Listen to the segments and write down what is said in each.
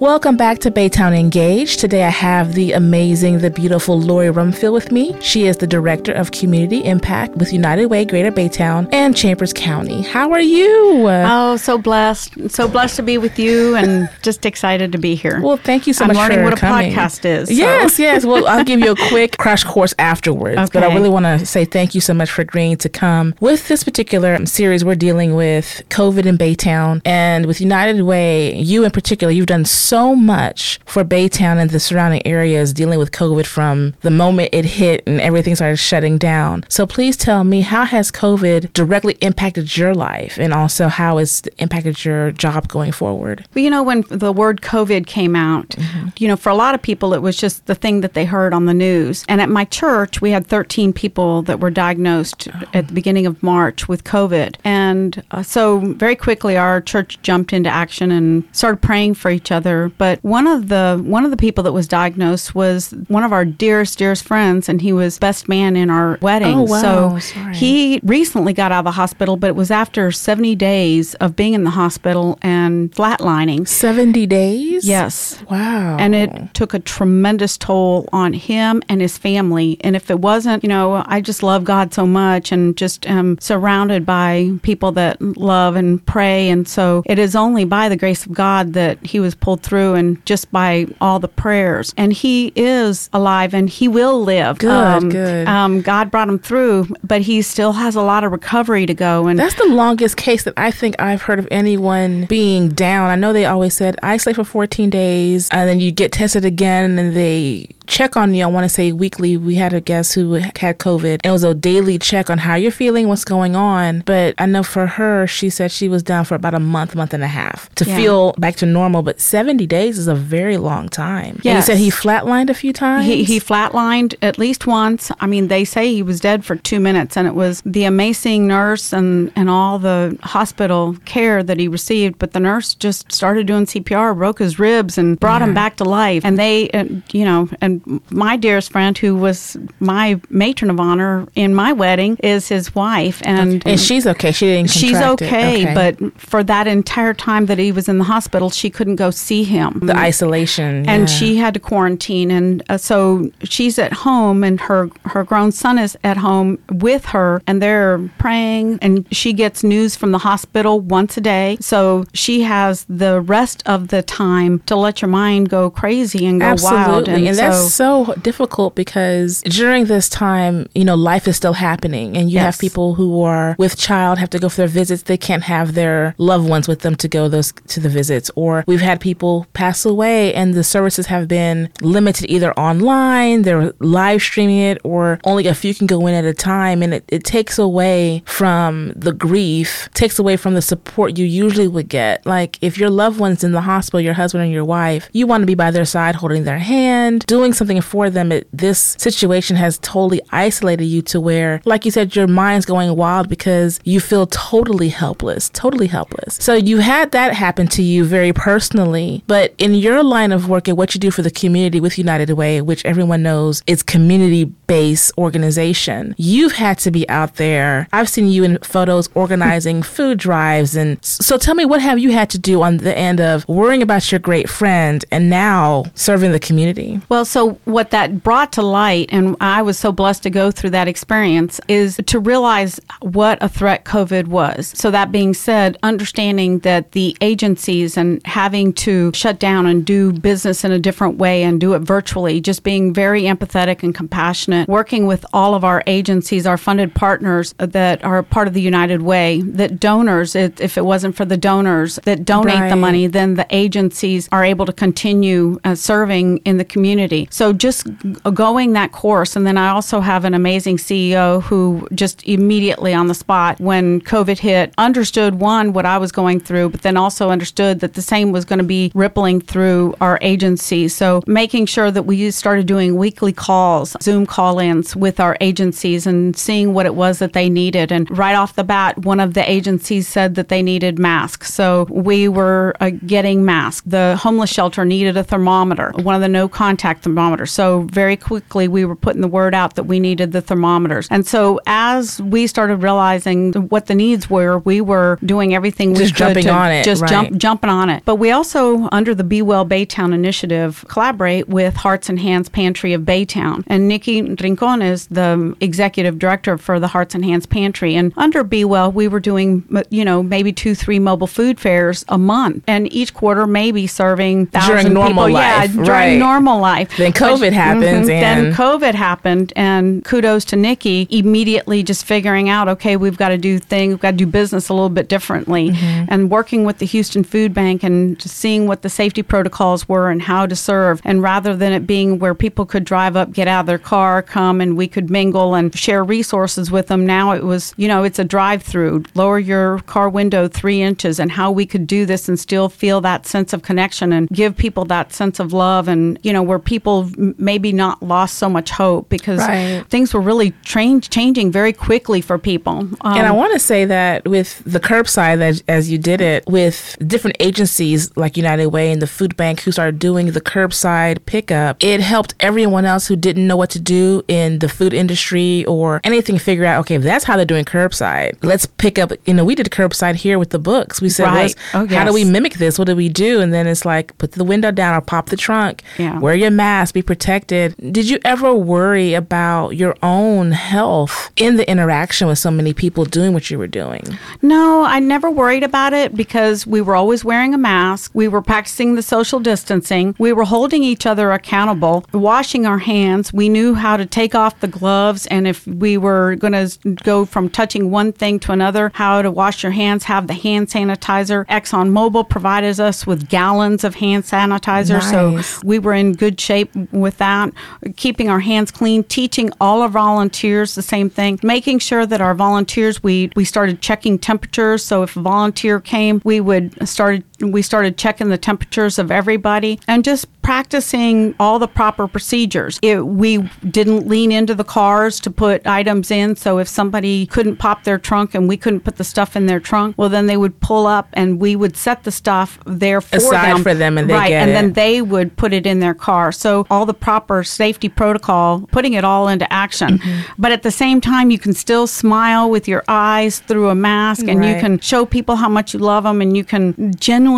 Welcome back to Baytown Engage. Today I have the amazing, the beautiful Lori Rumfield with me. She is the Director of Community Impact with United Way Greater Baytown and Chambers County. How are you? Oh, so blessed. So blessed to be with you and just excited to be here. Well, thank you so I'm much learning for what a coming. podcast is. so- Yes, yes. Well, I'll give you a quick crash course afterwards. But I really want to say thank you so much for agreeing to come. With this particular series, we're dealing with COVID in Baytown. And with United Way, you in particular, you've done so much for Baytown and the surrounding areas dealing with COVID from the moment it hit and everything started shutting down. So please tell me, how has COVID directly impacted your life? And also, how has it impacted your job going forward? Well, you know, when the word COVID came out, you know, for a lot of people, it was just the thing that they heard on the news. And at my church, we had 13 people that were diagnosed at the beginning of March with COVID. And uh, so very quickly, our church jumped into action and started praying for each other. But one of the one of the people that was diagnosed was one of our dearest, dearest friends, and he was best man in our wedding. Oh, wow. So Sorry. he recently got out of the hospital, but it was after 70 days of being in the hospital and flatlining. 70 days? Yes. Wow. And it took a tremendous toll on him and his family. And if it wasn't, you know, I just love God so much and just am surrounded by people that love and pray. And so it is only by the grace of God that he was pulled through and just by all the prayers. And he is alive and he will live. Good, good. Um, God brought him through, but he still has a lot of recovery to go. And That's the longest case that I think I've heard of anyone being down. I know they always said isolate for 14 days and then you get tested again and they check on you. I want to say weekly. We had a guest who had COVID. It was a daily check on how you're feeling, what's going on. But I know for her, she said she was down for about a month, month and a half to Yeah. feel back to normal. But 70 days is a very long time. And he said he flatlined a few times? He, he flatlined at least once. I mean, they say he was dead for two minutes, and it was the amazing nurse and, and all the hospital care that he received. But the nurse just started doing CPR, broke his ribs, and brought him back to life. And they, uh, you know, and my dearest friend, who was my matron of honor in my wedding, is his wife. And, and she's okay. She didn't She's it. okay, but for that entire time that he was in the hospital, she couldn't go see him the isolation. and yeah. she had to quarantine and uh, so she's at home and her her grown son is at home with her and they're praying and she gets news from the hospital once a day so she has the rest of the time to let your mind go crazy and go wild Absolutely. And, so, that's so difficult because during this time, you know, life is still happening and you have people who are with child have to go for their visits. They can't have their loved ones with them to go those to the visits. Or we've had people pass away and the services have been limited either online, they're live streaming it, or only a few can go in at a time. And it, it takes away from the grief, takes away from the support you usually would get. Like if your loved one's in the hospital, your husband and your wife, you want to be by their side holding their hand, doing something for them. It, this situation has totally isolated you to where, like you said, your mind's going wild because you feel totally helpless, totally helpless. So you had that happen to you very personally, but in your line of work and what you do for the community with United Way, which everyone knows is community based organization, you've had to be out there. I've seen you in photos organizing food drives and so tell me what have you had to do on the end of worrying about your great friend and now serving the community? Well, so what that brought to light, and I was so blessed to go through that experience, is to realize what a threat COVID was. So, that being said, understanding that the agencies and having to shut down and do business in a different way and do it virtually, just being very empathetic and compassionate, working with all of our agencies, our funded partners that are part of the United Way, that donors, it, if it wasn't for the donors that donate Right. the money, then the agencies are able to continue uh, serving in the community. So just going that course, and then I also have an amazing CEO who just immediately on the spot when COVID hit understood one what I was going through, but then also understood that the same was going to be rippling through our agency. So making sure that we started doing weekly calls, Zoom call-ins with our agencies, and seeing what it was that they needed. And right off the bat, one of the agencies said that they needed masks, so we were uh, getting masks. The homeless shelter needed a thermometer, one of the no contact thermometers So very quickly we were putting the word out that we needed the thermometers. And so as we started realizing what the needs were, we were doing everything just we could jumping to on it, just right. jump jumping on it. But we also under the Be Well Baytown initiative collaborate with Hearts and Hands Pantry of Baytown. And Nikki Rincon is the executive director for the Hearts and Hands Pantry. And under Be Well, we were doing you know maybe two three mobile food fairs a month, and each quarter maybe serving thousand During normal people. life, yeah, right. during normal life. Then But- COVID happens Mhm. then COVID happened, and kudos to Nikki immediately just figuring out, okay, we've got to do things, we've got to do business a little bit differently, Mm-hmm. and working with the Houston Food Bank and just seeing what the safety protocols were and how to serve, and rather than it being where people could drive up, get out of their car, come, and we could mingle and share resources with them. Now it was, you know, it's a drive-through. Lower your car window three inches, and how we could do this and still feel that sense of connection and give people that sense of love, and you know, where people maybe not lost so much hope because Right. things were really train- changing very quickly for people. Um, and I want to say that with the curbside, that as you did it with different agencies like United Way and the food bank who started doing the curbside pickup, it helped everyone else who didn't know what to do in the food industry or anything figure out, okay, if that's how they're doing curbside, let's pick up, you know, we did curbside here with the books. We said, Right. Oh, how do we mimic this? What do we do? And then it's like, put the window down or pop the trunk, Yeah. wear your mask, be protected. Did you ever worry about your own health in the interaction with so many people doing what you were doing? No, I never worried about it because we were always wearing a mask. We were practicing the social distancing. We were holding each other accountable, washing our hands. We knew how to take off the gloves and if we were going to go from touching one thing to another, how to wash your hands, have the hand sanitizer. ExxonMobil provided us with gallons of hand sanitizer. Nice. So we were in good shape with that, keeping our hands clean, teaching all our volunteers the same thing, making sure that our volunteers we we started checking temperatures. So if a volunteer came, we would started we started checking the temperatures of everybody and just practicing all the proper procedures. It, we didn't lean into the cars to put items in. So if somebody couldn't pop their trunk and we couldn't put the stuff in their trunk, well then they would pull up and we would set the stuff there for Aside them. for them and they right, and it. then they would put it in their car. So all the proper safety protocol, putting it all into action. Mm-hmm. But at the same time, you can still smile with your eyes through a mask, and you can show people how much you love them, and you can genuinely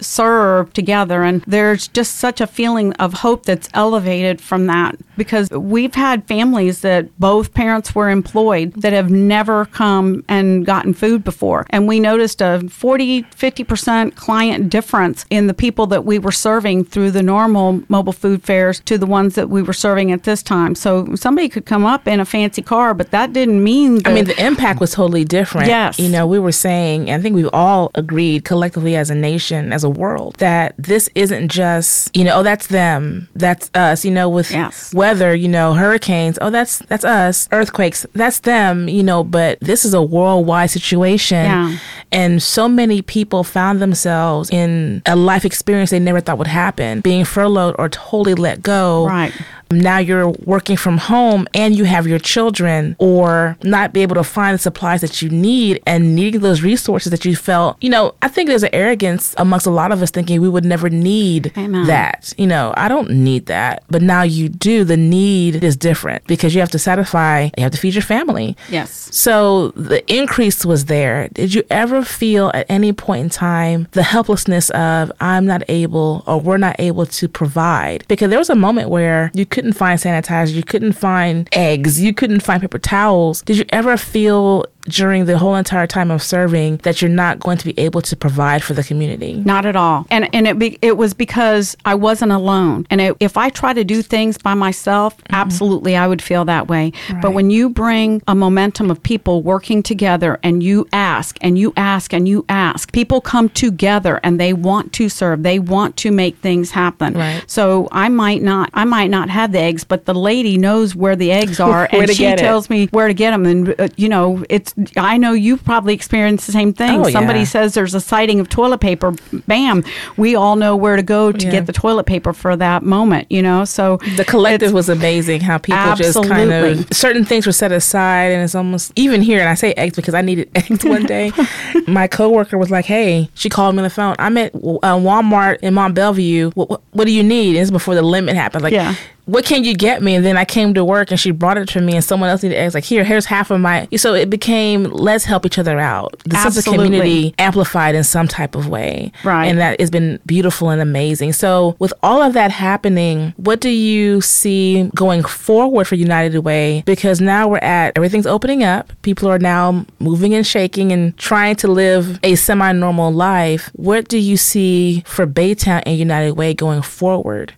serve together. And there's just such a feeling of hope that's elevated from that because we've had families that both parents were employed that have never come and gotten food before. And we noticed a 40, 50% client difference in the people that we were serving through the normal mobile food fairs to the ones that we were serving at this time. So somebody could come up in a fancy car, but that didn't mean I mean, the impact was totally different. Yes. You know, we were saying, and I think we've all agreed collectively as a nation, as a world, that this isn't just, you know, oh, that's them, that's us, you know, with Yes. weather, you know, hurricanes, oh, that's that's us, earthquakes, that's them, you know, but this is a worldwide situation. Yeah. And so many people found themselves in a life experience they never thought would happen, being furloughed or totally let go. Right. Now you're working from home and you have your children, or not be able to find the supplies that you need and needing those resources that you felt. You know, I think there's an arrogance amongst a lot of us thinking we would never need Amen. that. You know, I don't need that. But now you do. The need is different because you have to satisfy, you have to feed your family. Yes. So the increase was there. Did you ever feel at any point in time the helplessness of I'm not able or we're not able to provide? Because there was a moment where you couldn't find sanitizer, you couldn't find eggs, you couldn't find paper towels. Did you ever feel during the whole entire time of serving that you're not going to be able to provide for the community? Not at all. And and it be, it was because I wasn't alone. And it, if I try to do things by myself, absolutely I would feel that way. But when you bring a momentum of people working together and you ask and you ask and you ask, people come together and they want to serve. They want to make things happen. Right. So I might not I might not have the eggs, but the lady knows where the eggs are and she it. tells me where to get them and uh, you know, it's I know you've probably experienced the same thing. Oh, Somebody yeah. says there's a sighting of toilet paper, bam, we all know where to go to Yeah. get the toilet paper for that moment, you know? So The collective was amazing. How people just kind of certain things were set aside, and it's almost even here. And I say eggs because I needed eggs one day. My coworker was like, "Hey," she called me on the phone. I'm at uh, Walmart in Mont Belvieu. What, what, what do you need? And it's before the limit happened. Like, Yeah. What can you get me? And then I came to work and she brought it to me and someone else needed eggs. Like, here, here's half of my. So it became, let's help each other out. The sense of community amplified in some type of way. Right. And that has been beautiful and amazing. So with all of that happening, what do you see going forward for United Way? Because now we're at, everything's opening up. People are now moving and shaking and trying to live a semi-normal life. What do you see for Baytown and United Way going forward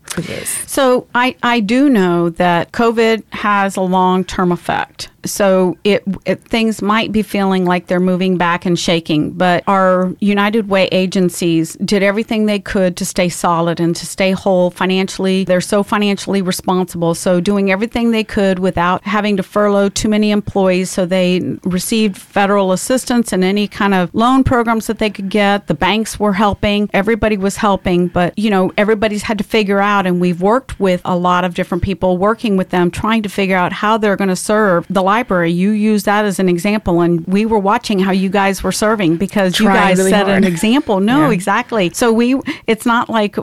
So I, I do know that COVID has a long term effect. So it, it things might be feeling like they're moving back and shaking, but our United Way agencies did everything they could to stay solid and to stay whole financially. They're so financially responsible, so doing everything they could without having to furlough too many employees. So they received federal assistance and any kind of loan programs that they could get. The banks were helping. Everybody was helping, but you know everybody's had to figure out, and we've worked with a lot of different people, working with them, trying to figure out how they're going to serve the library. You use that as an example, and we were watching how you guys were serving because you guys really set an example. No, Yeah. exactly. So we, it's not like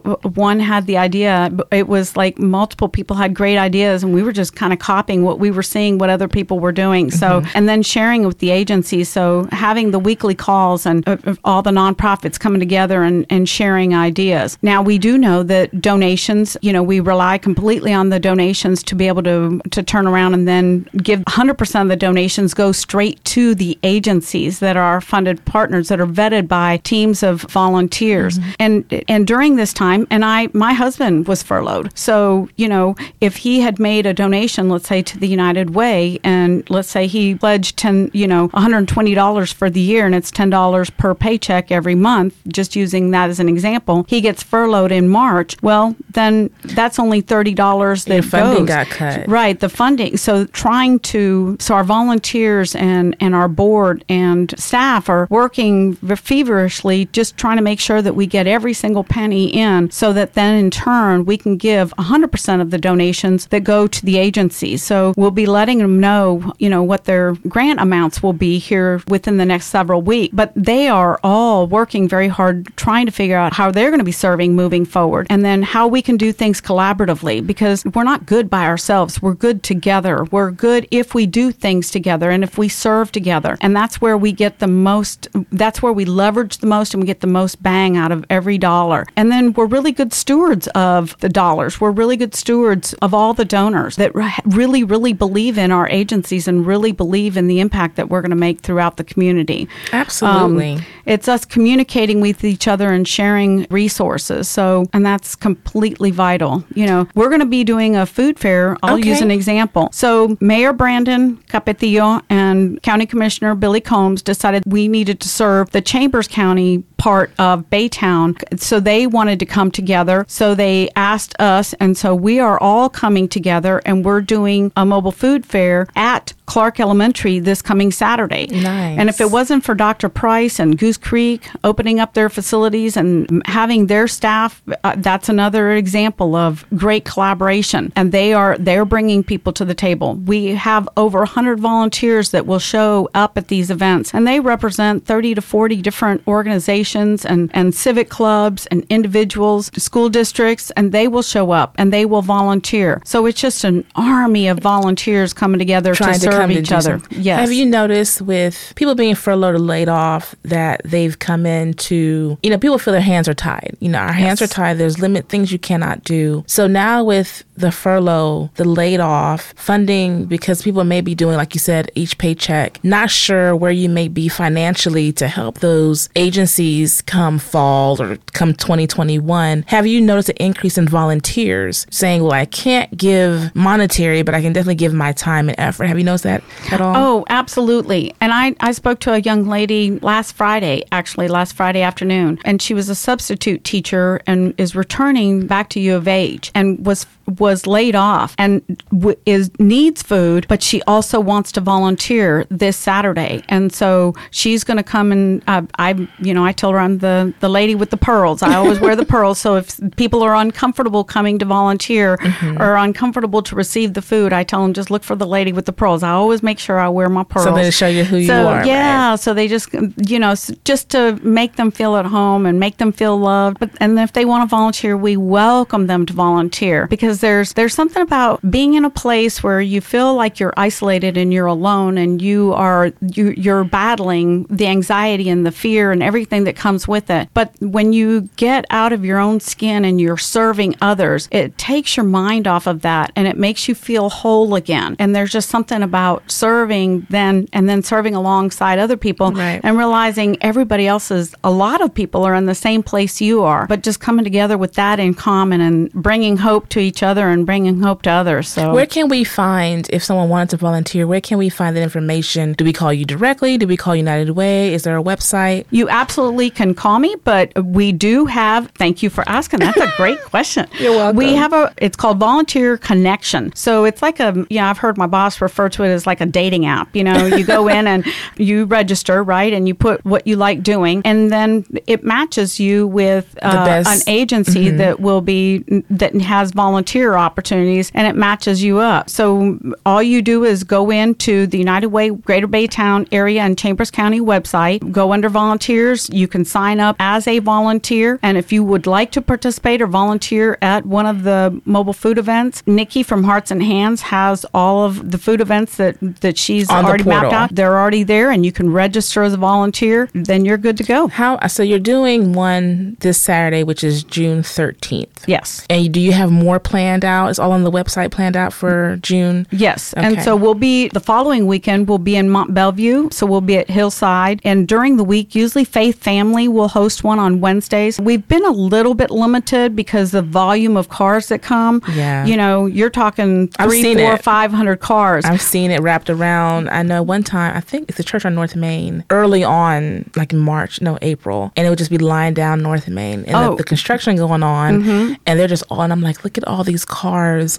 one had the idea. but It was like multiple people had great ideas, and we were just kind of copying what we were seeing, what other people were doing. So, and then sharing with the agencies. So having the weekly calls and uh, uh, all the nonprofits coming together and, and sharing ideas. Now we do know that donations. You know, we rely completely on the donations to be able to to turn around and then give 100% of the donations go straight to the agencies that are our funded partners that are vetted by teams of volunteers. Mm-hmm. And and during this time, and I my husband was furloughed. So, you know, if he had made a donation, let's say to the United Way and let's say he pledged 10, you know, $120 for the year and it's $10 per paycheck every month, just using that as an example, he gets furloughed in March. Well, then that's only $30 that Your funding goes. got cut. Right, the funding. So trying to so our volunteers and and our board and staff are working feverishly just trying to make sure that we get every single penny in so that then in turn we can give 100% of the donations that go to the agencies. So we'll be letting them know, you know, what their grant amounts will be here within the next several weeks, but they are all working very hard trying to figure out how they're going to be serving moving forward and then how we can do things collaboratively because we're not good by ourselves. We're good together. We're good if we do things together and if we serve together. And that's where we get the most, that's where we leverage the most and we get the most bang out of every dollar. And then we're really good stewards of the dollars. We're really good stewards of all the donors that really, really believe in our agencies and really believe in the impact that we're going to make throughout the community. Absolutely. Um, it's us communicating with each other and sharing resources. So, and that's completely vital. You know, we're going to be doing a food fair. I'll use an example. So, Mayor Brandon Capetillo and County Commissioner Billy Combs decided we needed to serve the Chambers County part of Baytown. So, they wanted to come together. So, they asked us. And so, we are all coming together and we're doing a mobile food fair at Clark Elementary this coming Saturday. Nice. And if it wasn't for Dr. Price and Goose Creek opening up their facilities and having their staff, uh, that's another example of great collaboration. And they are they're bringing people to the table. We have over 100 volunteers that will show up at these events, and they represent 30 to 40 different organizations and and civic clubs and individuals, school districts, and they will show up and they will volunteer. So it's just an army of volunteers coming together to trying to, serve come to each other. something. Yes. Have you noticed with people being furloughed or laid off that they've come into, you know, people feel their hands are tied. You know, our hands are tied. There's limit things you cannot do. So now with the furlough, the laid off funding, because people may be doing, like you said, each paycheck, not sure where you may be financially to help those agencies come fall or come 2021. Have you noticed an increase in volunteers saying, well, I can't give monetary, but I can definitely give my time and effort? Have you noticed that at all? Oh, absolutely. And I, I spoke to a young lady last Friday, actually, last Friday afternoon, and she was a substitute teacher and is returning back to U of H and was was laid off and w- is needs food, but she also wants to volunteer this Saturday, and so she's going to come and uh, I, you know, I told her I'm the the lady with the pearls. I always wear the pearls, so if people are uncomfortable coming to volunteer Mm-hmm. or uncomfortable to receive the food, I tell them just look for the lady with the pearls. I always make sure I wear my pearls. So they show you who you So, are, Yeah, right? so they just you know just to make them feel at home and make them feel loved. But and if they want to volunteer, we welcome them to volunteer because there's there's something about being in a place where you feel like you're isolated and you're alone and you are you you're battling the anxiety and the fear and everything that comes with it. But when you get out of your own skin and you're serving others, it takes your mind off of that and it makes you feel whole again. And there's just something about serving then and then serving alongside other people Right. and realizing everybody else is a lot of people are in the same place you are, but just coming together with that in common and bringing hope to each other and bringing hope to others. So Where can we find, if someone wanted to volunteer, where can we find that information? Do we call you directly? Do we call United Way? Is there a website? You absolutely can call me, but we do have. Thank you for asking. That's a great question. You're welcome. We have a. It's called Volunteer Connection. So it's like a. You know, I've heard my boss refer to it as like a dating app. You know, you go in and you register, right, and you put what you like doing, and then it matches you with uh, an agency that will be that has volunteer opportunities, and it matches you up. So all you do is go into the United Way Greater Baytown area and Chambers County website, go under volunteers. You can sign up as a volunteer, and if you would like to participate or volunteer at one of the mobile food events, Nikki from Hearts and Hands has all of the food events that that she's On already mapped out. They're already there, and you can register as a volunteer. Then you're good to go. How? So you're doing one this Saturday, which is June 13th. Yes. And do you have more planned out? It's all on the website planned out for June. Yes. And so we'll be the following weekend, we'll be in Mont Belvieu. So we'll be at Hillside. And during the week, usually Faith Family will host one on Wednesdays. We've been a little bit limited because the volume of cars that come. Yeah. You know, you're talking three, four, five hundred cars. I've seen it wrapped around. I know one time, I think it's a church on North Main, early on, like March, no, April, and it would just be lying down North Main and Oh. the, the construction going on, mm-hmm. and they're just all, and I'm like, look at all these cars.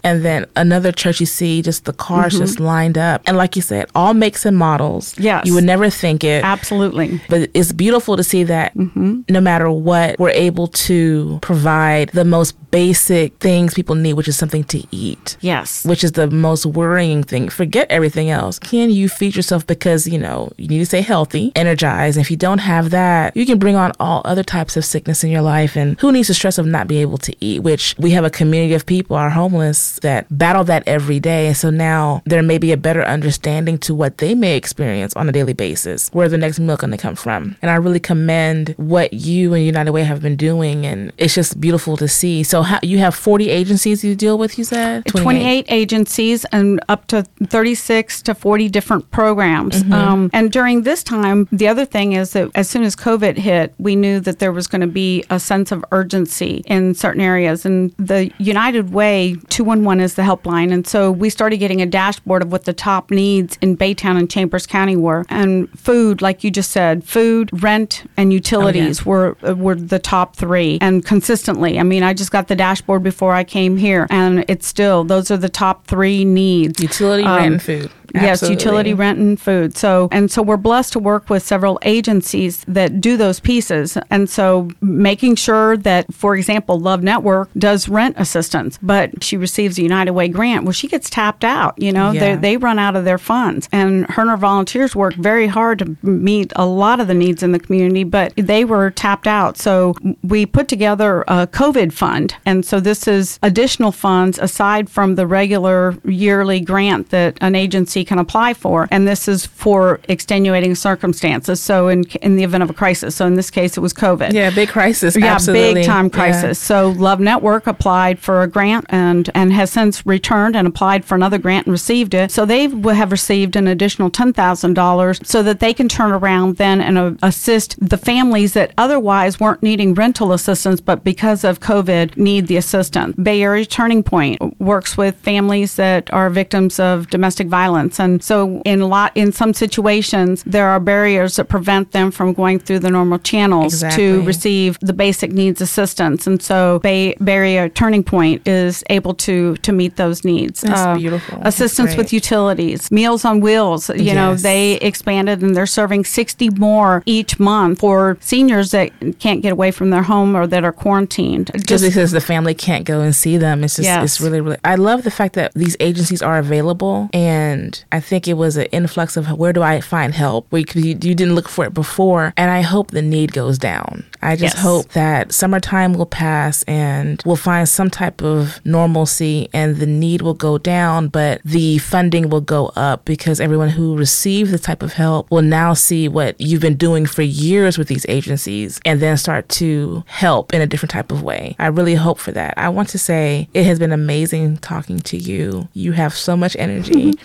And then another church you see, just the cars mm-hmm. just lined up. And like you said, all makes and models. Yes. You would never think it. Absolutely. But it's beautiful to see that mm-hmm. no matter what, we're able to provide the most basic things people need, which is something to eat Yes. which is the most worrying thing. Forget everything else. Can you feed yourself because, you know, you need to stay healthy, energized. And if you don't have that, you can bring on all other types of sickness in your life. And who needs the stress of not being able to eat, which we have a community of people, our homeless, that battle that every day. And so now there may be a better understanding to what they may experience on a daily basis. where the next meal going to come from? And I really commend what you and United Way have been doing. And it's just beautiful to see. So how, you have 40 agencies you deal with, you said? 28 agencies and up to 36 to 40 different programs. Um, and during this time, the other thing is that as soon as COVID hit, we knew that there was going to be a sense of urgency in certain areas. And the United Way 211 is the helpline. And so we started getting a dashboard of what the top needs in Baytown and Chambers County were. And food, like you just said, food, rent, and utilities were were the top three and consistently. I mean, I just got the dashboard before I came here, and it's still those are the top three needs. Utility, Um, rent, and food. Yes, utility, rent, and food. So, and so we're blessed to work with several agencies that do those pieces. And so, making sure that, for example, Love Network does rent assistance, but she receives a United Way grant. Well, she gets tapped out. You know, Yeah. they they run out of their funds, and her and her volunteers work very hard to meet a lot of the needs in the community, but they were tapped out. So we put together a COVID fund, and so this is additional funds aside from the regular yearly grant that an agency can apply for, and this is for extenuating circumstances. So in in the event of a crisis, so in this case, it was COVID. Yeah, big crisis. Yeah, Absolutely. big time Yeah. crisis. So Love Network applied for a grant and and has since returned and applied for another grant and received it. So they have received an additional ten thousand dollars so that they can turn around then and uh, assist the families that otherwise weren't needing rental assistance, but because of COVID need the assistance. Bay Area Turning Point works with families that are victims of domestic violence assistance. And so in lot in some situations there are barriers that prevent them from going through the normal channels Exactly. to receive the basic needs assistance. And so Bay Area Turning Point is able to to meet those needs. Uh, That's beautiful. That's Assistance with utilities, Meals on Wheels. You know they expanded and they're serving 60 more each month for seniors that can't get away from their home or that are quarantined. just because the family can't go and see them it's just Yes. it's really really i love the fact that these agencies are available and i think it was an influx of where do i find help where you, you, you didn't look for it before and i hope the need goes down i just Yes. hope that summertime will pass and we'll find some type of normalcy and the need will go down but the funding will go up because everyone who received the type of help will now see what you've been doing for years with these agencies and then start to help in a different type of way. I really hope for that. I want to say it has been amazing talking to you. You have so much energy.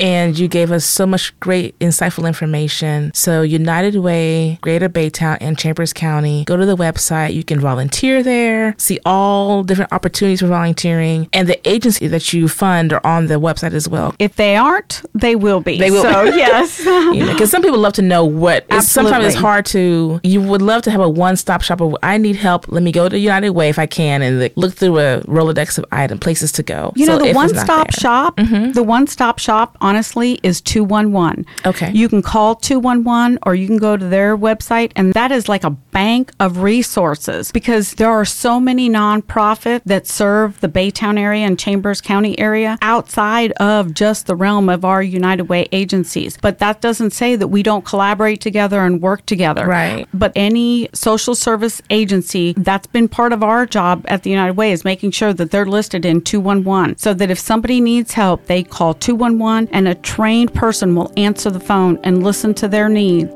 And you gave us so much great, insightful information. So, United Way, Greater Baytown, and Chambers County, go to the website. You can volunteer there, see all different opportunities for volunteering, and the agency that you fund are on the website as well. if they aren't, they will be. They will So yes. You know, because some people love to know what. It's, sometimes it's hard to. You would love to have a one-stop shop. Of, I need help. Let me go to United Way if I can, and like, look through a rolodex of item places to go. You know, So the one stop there- Mm-hmm. shop, the one stop shop, honestly, is 211. Okay. You can call 211 or you can go to their website, and that is like a bank of resources because there are so many nonprofit that serve the Baytown area and Chambers County area outside of just the realm of our United Way agencies. But that doesn't say that we don't collaborate together and work together. Right. But any social service agency, that's been part of our job at the United Way is making sure that they're listed in 211 so that if somebody needs help, they call 211 and a trained person will answer the phone and listen to their needs.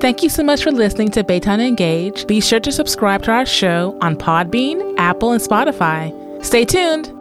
Thank you so much for listening to Baytown Engage. Be sure to subscribe to our show on Podbean, Apple, and Spotify. Stay tuned.